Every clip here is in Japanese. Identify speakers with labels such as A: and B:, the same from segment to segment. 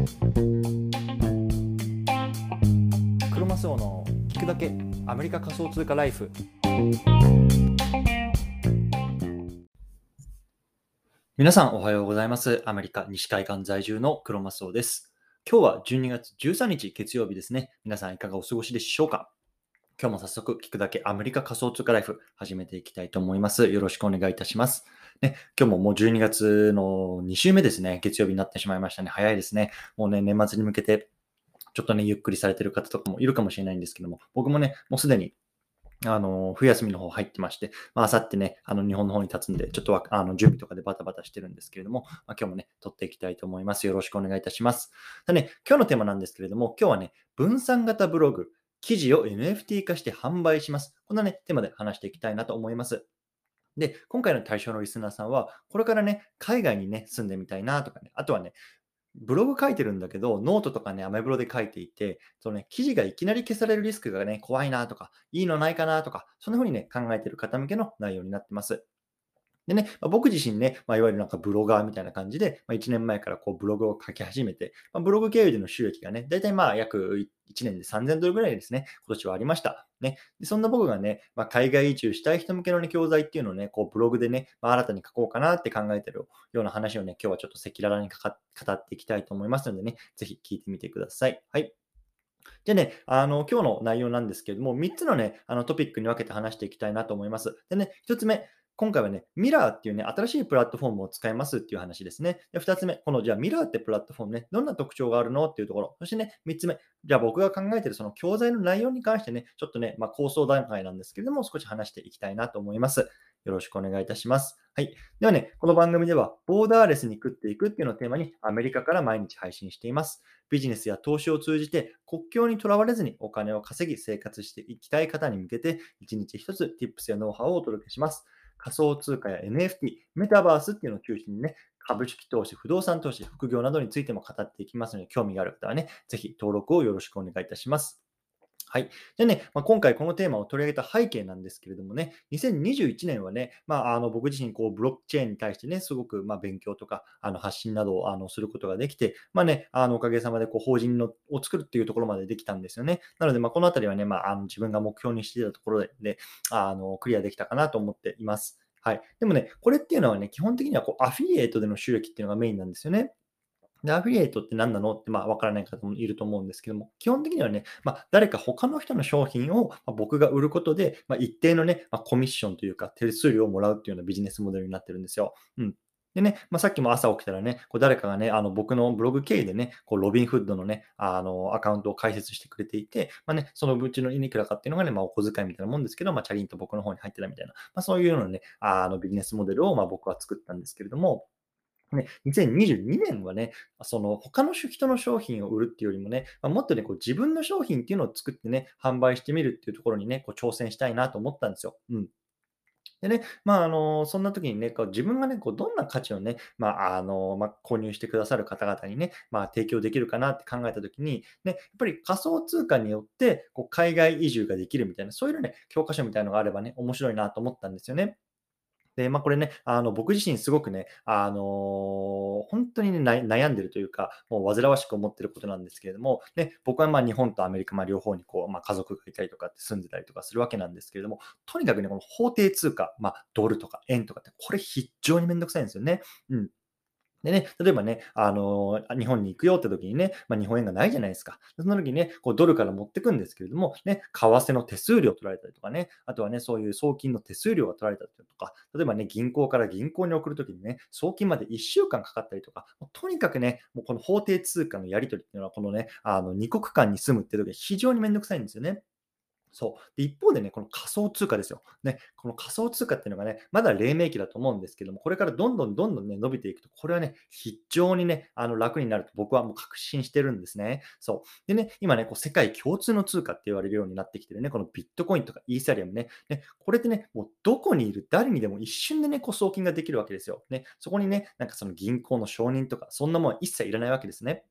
A: クロマスオの聞くだけアメリカ仮想通貨ライフ。皆さんおはようございます。アメリカ西海岸在住のクロマスオです。今日は12月13日月曜日ですね。皆さんいかがお過ごしでしょうか？今日も早速聞くだけアメリカ仮想通貨ライフ始めていきたいと思います。よろしくお願いいたします。ね、今日ももう12月の2週目ですね。月曜日になってしまいましたね。早いですね。もうね、年末に向けてちょっとね、ゆっくりされてる方とかもいるかもしれないんですけども、僕もね、もうすでにあの、冬休みの方入ってまして、まあ、さってね、あの、日本の方に立つんで、ちょっとあの準備とかでバタバタしてるんですけれども、まあ、今日もね、撮っていきたいと思います。よろしくお願いいたします。でね、今日のテーマなんですけれども、今日はね、分散型ブログ、記事を NFT 化して販売します。こんなね、テーマで話していきたいなと思います。で、今回の対象のリスナーさんは、これからね、海外にね、住んでみたいなとかね、あとはね、ブログ書いてるんだけど、ノートとかね、アメブロで書いていて、そのね、記事がいきなり消されるリスクがね、怖いなとか、いいのないかなとか、そんな風にね、考えてる方向けの内容になってます。でね、まあ、僕自身ね、まあ、いわゆるなんかブロガーみたいな感じで、まあ、1年前からこうブログを書き始めて、まあ、ブログ経由での収益がね、だいたいまあ約1年で3000ドルぐらいですね、今年はありました。ね、でそんな僕がね、まあ、海外移住したい人向けの、ね、教材っていうのをね、こうブログでね、まあ、新たに書こうかなって考えてるような話をね、今日はちょっと赤裸々に語っていきたいと思いますのでね、ぜひ聞いてみてください。はい。でね、あの、今日の内容なんですけれども、3つのね、あのトピックに分けて話していきたいなと思います。でね、1つ目、今回はね、ミラーっていうね、新しいプラットフォームを使いますっていう話ですね。で、2つ目、このじゃあミラーってプラットフォームね、どんな特徴があるのっていうところ。そしてね、3つ目、じゃあ僕が考えてるその教材の内容に関してね、ちょっとね、まあ、構想段階なんですけれども、少し話していきたいなと思います。よろしくお願いいたします。はい。ではね、この番組では、ボーダーレスに食っていくっていうのをテーマに、アメリカから毎日配信しています。ビジネスや投資を通じて、国境にとらわれずにお金を稼ぎ、生活していきたい方に向けて、一日一つ Tips やノウハウをお届けします。仮想通貨や NFT、メタバースっていうのを中心にね、株式投資、不動産投資、副業などについても語っていきますので、興味がある方はね、ぜひ登録をよろしくお願いいたします。はい。でね、まあ、今回このテーマを取り上げた背景なんですけれどもね、2021年はね、まあ、あの僕自身こうブロックチェーンに対してね、すごくま勉強とかあの発信などをあのすることができて、まあね、あのおかげさまでこう法人のを作るっていうところまでできたんですよね。なので、ま、このあたりはね、まあ、あの自分が目標にしていたところで、ね、あのクリアできたかなと思っています。はい。でもね、これっていうのはね、基本的にはこうアフィリエイトでの収益っていうのがメインなんですよね。で、アフィリエイトって何なの？って、まあ、わからない方もいると思うんですけども、基本的にはね、まあ、誰か他の人の商品を僕が売ることで、まあ、一定のね、まあ、コミッションというか、手数料をもらうっていうようなビジネスモデルになってるんですよ。うん。でね、まあ、さっきも朝起きたらね、こう誰かがね、あの僕のブログ経由でね、こうロビンフッドのね、あのアカウントを開設してくれていて、まあね、そのうちのいくらかっていうのがね、まあ、お小遣いみたいなもんですけど、まあ、チャリンと僕の方に入ってたみたいな、まあ、そういうようなね、あのビジネスモデルをまあ僕は作ったんですけれども、ね、2022年はね、その他の人の商品を売るっていうよりもね、まあ、もっとね、こう自分の商品っていうのを作ってね、販売してみるっていうところにね、こう挑戦したいなと思ったんですよ。うん。でね、まあ、あの、そんな時にね、こう自分がね、こうどんな価値をね、まあ、あの、まあ、購入してくださる方々にね、まあ、提供できるかなって考えた時に、ね、やっぱり仮想通貨によって、こう海外移住ができるみたいな、そういうね、教科書みたいなのがあればね、面白いなと思ったんですよね。で、まあ、これね、あの、僕自身すごくね、あの、本当にね、悩んでるというか、もう煩わしく思ってることなんですけれども、ね、僕はまあ日本とアメリカ、まあ、両方にこう、まあ、家族がいたりとかって住んでたりとかするわけなんですけれども、とにかくね、この法定通貨、まあ、ドルとか円とかって、これ非常にめんどくさいんですよね。うん。でね、例えばね、あのー、日本に行くよって時にね、まあ、日本円がないじゃないですか。その時にね、こうドルから持ってくんですけれども、ね、為替の手数料取られたりとかね、あとはね、そういう送金の手数料が取られたりとか、例えばね、銀行から銀行に送るときにね、送金まで1週間かかったりとか、とにかくね、もうこの法定通貨のやり取りっていうのは、このね、あの、2国間に住むって時は非常にめんどくさいんですよね。そう。で、一方でね、この仮想通貨ですよ。ね、この仮想通貨っていうのがね、まだ黎明期だと思うんですけども、これからどんどんどんどんね、伸びていくと、これはね、非常にね、あの楽になると僕はもう確信してるんですね。そう。でね、今ね、こう世界共通の通貨って言われるようになってきてるね、このビットコインとかイーサリアムね、ねこれってね、もうどこにいる誰にでも一瞬でね、こう送金ができるわけですよ。ね、そこにね、なんかその銀行の承認とか、そんなもんは一切いらないわけですね。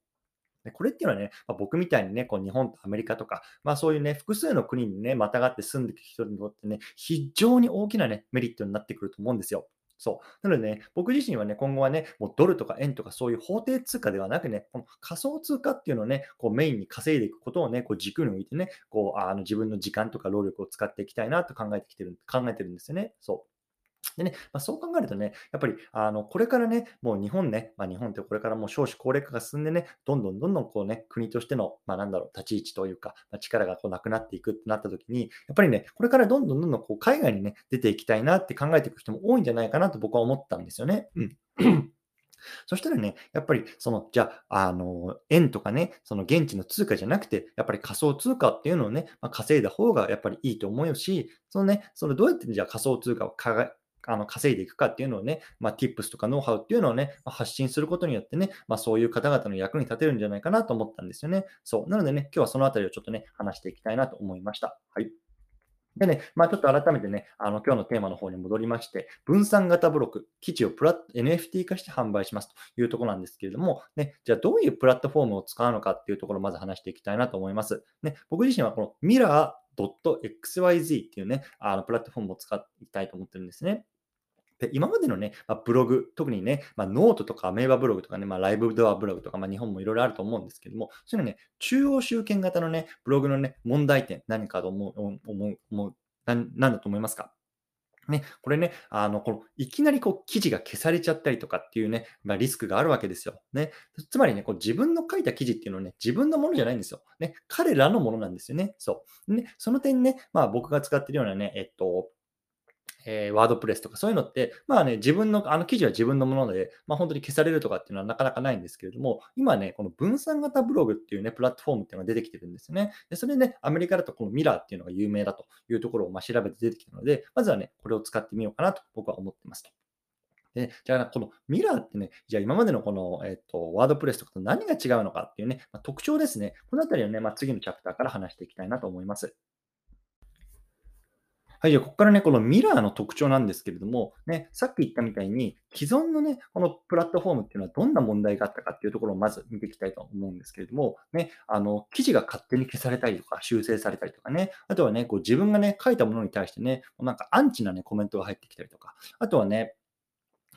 A: でこれっていうのはね、まあ、僕みたいにね、こう日本とアメリカとか、まあそういうね、複数の国にね、またがって住んでいく人にとってね、非常に大きなね、メリットになってくると思うんですよ。そう。なのでね、僕自身はね、今後はね、もうドルとか円とかそういう法定通貨ではなくね、この仮想通貨っていうのをね、こうメインに稼いでいくことをね、こう軸に置いてね、こうあの自分の時間とか労力を使っていきたいなと考えてきてる、考えてるんですよね。そう。でね、まあ、そう考えるとね、やっぱり、あの、これからね、もう日本ね、まあ、日本ってこれからもう少子高齢化が進んでね、どんどんどんどんこうね、国としての、まあ、なんだろう、立ち位置というか、まあ、力がこうなくなっていくってなった時に、やっぱりね、これからどんどんどんどんこう海外にね、出ていきたいなって考えていく人も多いんじゃないかなと僕は思ったんですよね。うん。そしたらね、やっぱりその、じゃあ、あの、円とかね、その現地の通貨じゃなくて、やっぱり仮想通貨っていうのをね、まあ、稼いだ方がやっぱりいいと思うし、そのね、そのどうやってじゃあ仮想通貨をあの稼いでいくかっていうのをね、まあ、tips とかノウハウっていうのをね、まあ、発信することによってね、まあ、そういう方々の役に立てるんじゃないかなと思ったんですよね。そう。なのでね、今日はそのあたりをちょっとね、話していきたいなと思いました。はい。でね、まあ、ちょっと改めてね、あの今日のテーマの方に戻りまして、分散型ブログ、記事をプラ NFT 化して販売しますというところなんですけれども、ね、じゃあどういうプラットフォームを使うのかっていうところをまず話していきたいなと思います。ね、僕自身はこのミラー .xyz っていうね、あのプラットフォームを使いたいと思ってるんですね。で今までのね、まあ、ブログ、特にね、まあ、ノートとかアメーバブログとかね、まあ、ライブドアブログとか、まあ、日本もいろいろあると思うんですけども、そういうのね、中央集権型のね、ブログのね、問題点、何かと思う、思う、思う、なんだと思いますか？ね、これね、あの、この、いきなりこう、記事が消されちゃったりとかっていうね、まあ、リスクがあるわけですよ。ね。つまりね、こう自分の書いた記事っていうのはね、自分のものじゃないんですよ。ね。彼らのものなんですよね。そう。ね、その点ね、まあ僕が使ってるようなね、えっと、えー、ワードプレスとかそういうのって、まあね、自分の、あの記事は自分のもので、まあ本当に消されるとかっていうのはなかなかないんですけれども、今ね、この分散型ブログっていうね、プラットフォームっていうのが出てきてるんですよね。で、それでね、アメリカだとこのミラーっていうのが有名だというところをま調べて出てきたので、まずはね、これを使ってみようかなと僕は思ってますと。で、じゃあ、このミラーってね、じゃあ今までのこの、えっと、ワードプレスとかと何が違うのかっていうね、まあ、特徴ですね。このあたりをね、まあ、次のチャプターから話していきたいなと思います。はい、じゃあ、ここからね、このミラーの特徴なんですけれども、ね、さっき言ったみたいに、既存のね、このプラットフォームっていうのはどんな問題があったかっていうところをまず見ていきたいと思うんですけれども、ね、あの、記事が勝手に消されたりとか、修正されたりとかね、あとはね、こう自分がね、書いたものに対してね、なんかアンチなね、コメントが入ってきたりとか、あとはね、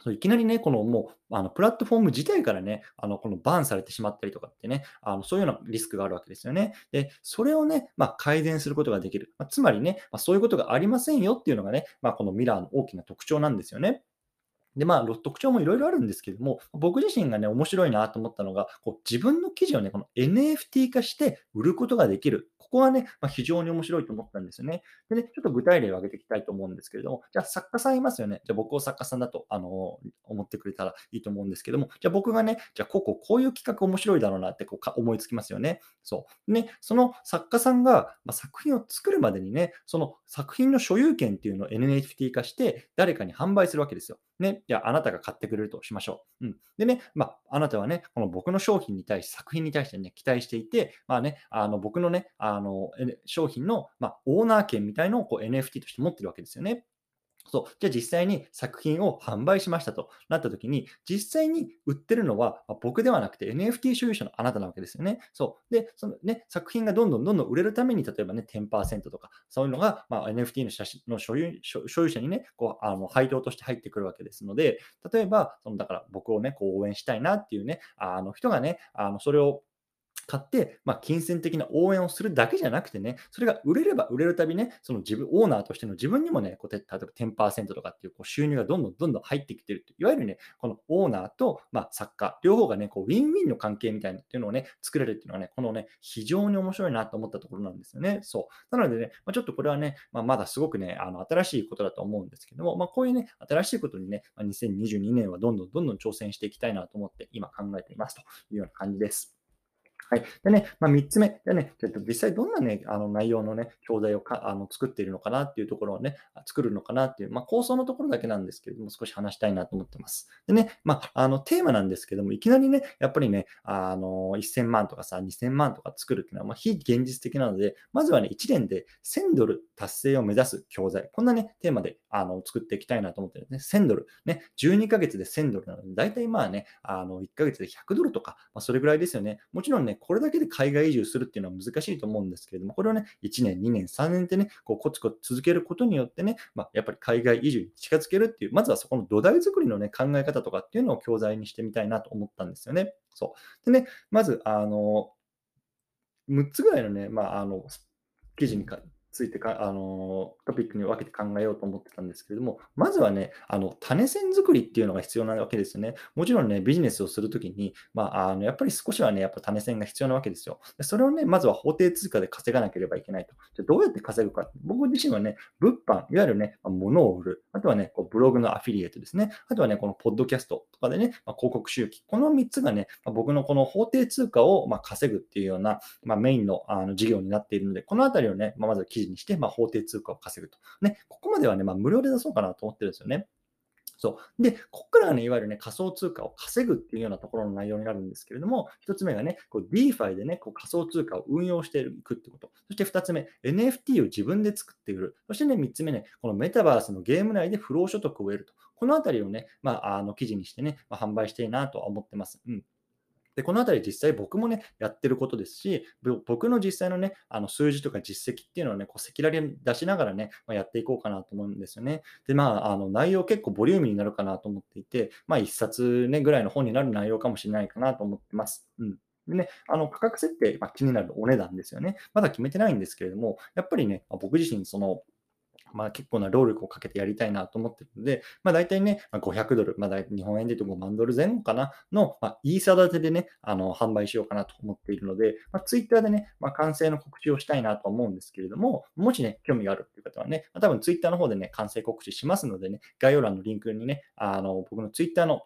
A: そういきなりね、このもう、あのプラットフォーム自体からね、あのこのバーンされてしまったりとかってね、あのそういうようなリスクがあるわけですよね。で、それをね、まあ、改善することができる。まあ、つまりね、まあ、そういうことがありませんよっていうのがね、まあ、このミラーの大きな特徴なんですよね。で、まあ、特徴もいろいろあるんですけども、僕自身がね、面白いなと思ったのが、こう自分の記事をね、この NFT 化して売ることができる。ここはね、まあ、非常に面白いと思ったんですよね。でね、ちょっと具体例を挙げていきたいと思うんですけれども、じゃあ作家さんいますよね。じゃあ僕を作家さんだと、あの思ってくれたらいいと思うんですけども、じゃあ僕がね、じゃあこここういう企画面白いだろうなってこうか思いつきますよね。そう。ね、その作家さんが、まあ、作品を作るまでにね、その作品の所有権っていうのを NFT 化して誰かに販売するわけですよ。ね、じゃああなたが買ってくれるとしましょう。うん。でね、まあ、あなたはね、この僕の商品に対して、作品に対してね、期待していて、まあね、あの僕のね、あのの商品の、まあ、オーナー権みたいのをこう NFT として持ってるわけですよね。そう。じゃあ実際に作品を販売しましたとなった時に、実際に売ってるのは僕ではなくて NFT 所有者のあなたなわけですよね。そう。で、そのね、作品がどんどんどんどん売れるために、例えばね、10%とか、そういうのが、まあ、NFT の写真の所有所有者にね、こう、あの配当として入ってくるわけですので、例えば、そのだから僕をね、こう応援したいなっていうね、あの人がね、あのそれを買って、まあ、金銭的な応援をするだけじゃなくてね、それが売れれば売れるたびね、その自分、オーナーとしての自分にもね、こう例えば10%とかっていうこう収入がどんどんどんどん入ってきてるっていわゆるね、このオーナーと、まあ、作家、両方がね、こうウィンウィンの関係みたいなっていうのをね、作れるっていうのはね、このね、非常に面白いなと思ったところなんですよね。そう。なのでね、まあ、ちょっとこれはね、まあ、まだすごくね、あの新しいことだと思うんですけども、まあ、こういうね、新しいことにね、まあ、2022年はどんどんどんどん挑戦していきたいなと思って今考えていますというような感じです。はい。でね、まあ、3つ目。でね、ちょっと実際どんなね、あの内容のね、教材をかあの作っているのかなっていうところをね、作るのかなっていう、まあ、構想のところだけなんですけれども、少し話したいなと思ってます。でね、まあ、あの、テーマなんですけども、いきなりね、やっぱりね、あの、1000万とかさ、2000万とか作るっていうのは、まあ、非現実的なので、まずはね、1年で1000ドル達成を目指す教材。こんなね、テーマであの作っていきたいなと思ってるんですね。1000ドル。ね、12ヶ月で1000ドルなので、大体まあね、あの、1ヶ月で100ドルとか、まあ、それぐらいですよね。もちろんね、ね、これだけで海外移住するっていうのは難しいと思うんですけれども、これをね、1年、2年、3年ってね、こうコツコツ続けることによってね、まあ、やっぱり海外移住に近づけるっていう、まずはそこの土台作りのね、考え方とかっていうのを教材にしてみたいなと思ったんですよね。そう。でね、まず、あの、6つぐらいのね、まあ、あの、記事にかついてか、あのトピックに分けて考えようと思ってたんですけれども、まずはね、あの種銭作りっていうのが必要なわけですよね。もちろんね、ビジネスをするときに、まあ、あのやっぱり少しはね、やっぱ種銭が必要なわけですよ。でそれをね、まずは法定通貨で稼がなければいけないと。じゃどうやって稼ぐか。僕自身はね、物販、いわゆるね、物を売る。あとはね、こうブログのアフィリエイトですね。あとはね、このポッドキャストとかでね、まあ、広告収益。この3つがね、まあ、僕のこの法定通貨をま稼ぐっていうような、まあ、メインのあの事業になっているので、このあたりをね、まあまずは記事にして、ま法定通貨を稼ぐと。ね、ここまではね、まあ、無料で出そうかなと思ってるんですよね。そう。で、ここからがね、いわゆるね、仮想通貨を稼ぐっていうようなところの内容になるんですけれども、1つ目がね、こう DeFi でね、こう仮想通貨を運用していくってこと。そして2つ目、NFT を自分で作って売る。そしてね、3つ目ね、このメタバースのゲーム内で不労所得を得ると。このあたりをね、まあ、あの記事にしてね、まあ、販売したいなとは思ってます。うん。で、このあたり実際僕もね、やってることですし、僕の実際のね、あの数字とか実績っていうのをね、こう赤裸々に出しながらね、まあ、やっていこうかなと思うんですよね。で、まあ、あの内容結構ボリューミーになるかなと思っていて、まあ、1冊ね、ぐらいの本になる内容かもしれないかなと思ってます。うん。でね、あの価格設定、まあ、気になるお値段ですよね。まだ決めてないんですけれども、やっぱりね、ま、僕自身、その、まあ、結構な労力をかけてやりたいなと思ってるので、まあ、大体ね、500ドル、まあ、日本円で言うと5万ドル前後かなの、まあ、イーサ建てでね、あの販売しようかなと思っているので、まあ、ツイッターでね、まあ、完成の告知をしたいなと思うんですけれども、もしね、興味があるっていう方はね、まあ、多分ツイッターの方でね、完成告知しますのでね、概要欄のリンクにね、あの僕のツイッターの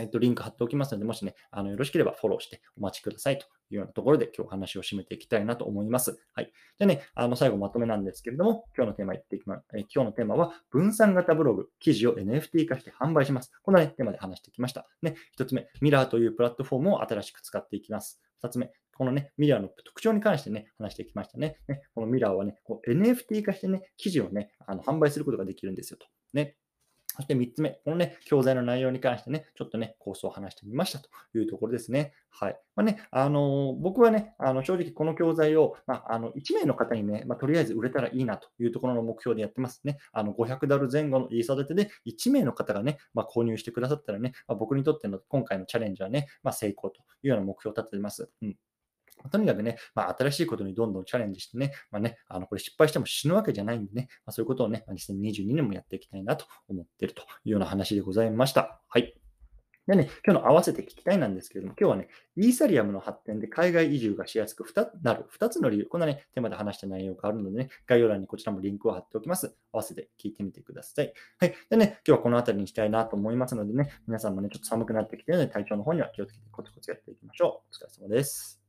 A: えっと、リンク貼っておきますので、もしね、あのよろしければフォローしてお待ちくださいというようなところで今日話を締めていきたいなと思います。はい。でね、あの最後まとめなんですけれども、今日のテーマ言っていきま、え今日のテーマは分散型ブログ、記事を NFT 化して販売します。この、ね、テーマで話してきました。ね、1つ目、ミラーというプラットフォームを新しく使っていきます。2つ目、このね、ミラーの特徴に関してね、話してきましたね。ねこのミラーはね、NFT 化してね、記事をね、あの販売することができるんですよと。ね、そして3つ目、このね、教材の内容に関してね、ちょっとね、構想を話してみましたというところですね。はい。まあね、あのー、僕はね、あの正直この教材を、まあ、あの1名の方にね、まあ、とりあえず売れたらいいなというところの目標でやってますね。あの500ドル前後のイーサデテで1名の方がね、まあ、購入してくださったらね、ま僕にとっての今回のチャレンジはね、ま成功というような目標を立ててます。うんとにかくね、まあ、新しいことにどんどんチャレンジしてね、まあね、あのこれ失敗しても死ぬわけじゃないんでね、まあ、そういうことをね、2022年もやっていきたいなと思っているというような話でございました。はい。でね、今日の合わせて聞きたいなんですけれども、今日はね、イーサリアムの発展で海外移住がしやすくなる2つの理由、こんなね、テーマで話した内容があるのでね、概要欄にこちらもリンクを貼っておきます。合わせて聞いてみてください。はい。でね、今日はこの辺りにしたいなと思いますのでね、皆さんもね、ちょっと寒くなってきてるので、体調の方には気をつけてコツコツやっていきましょう。お疲れ様です。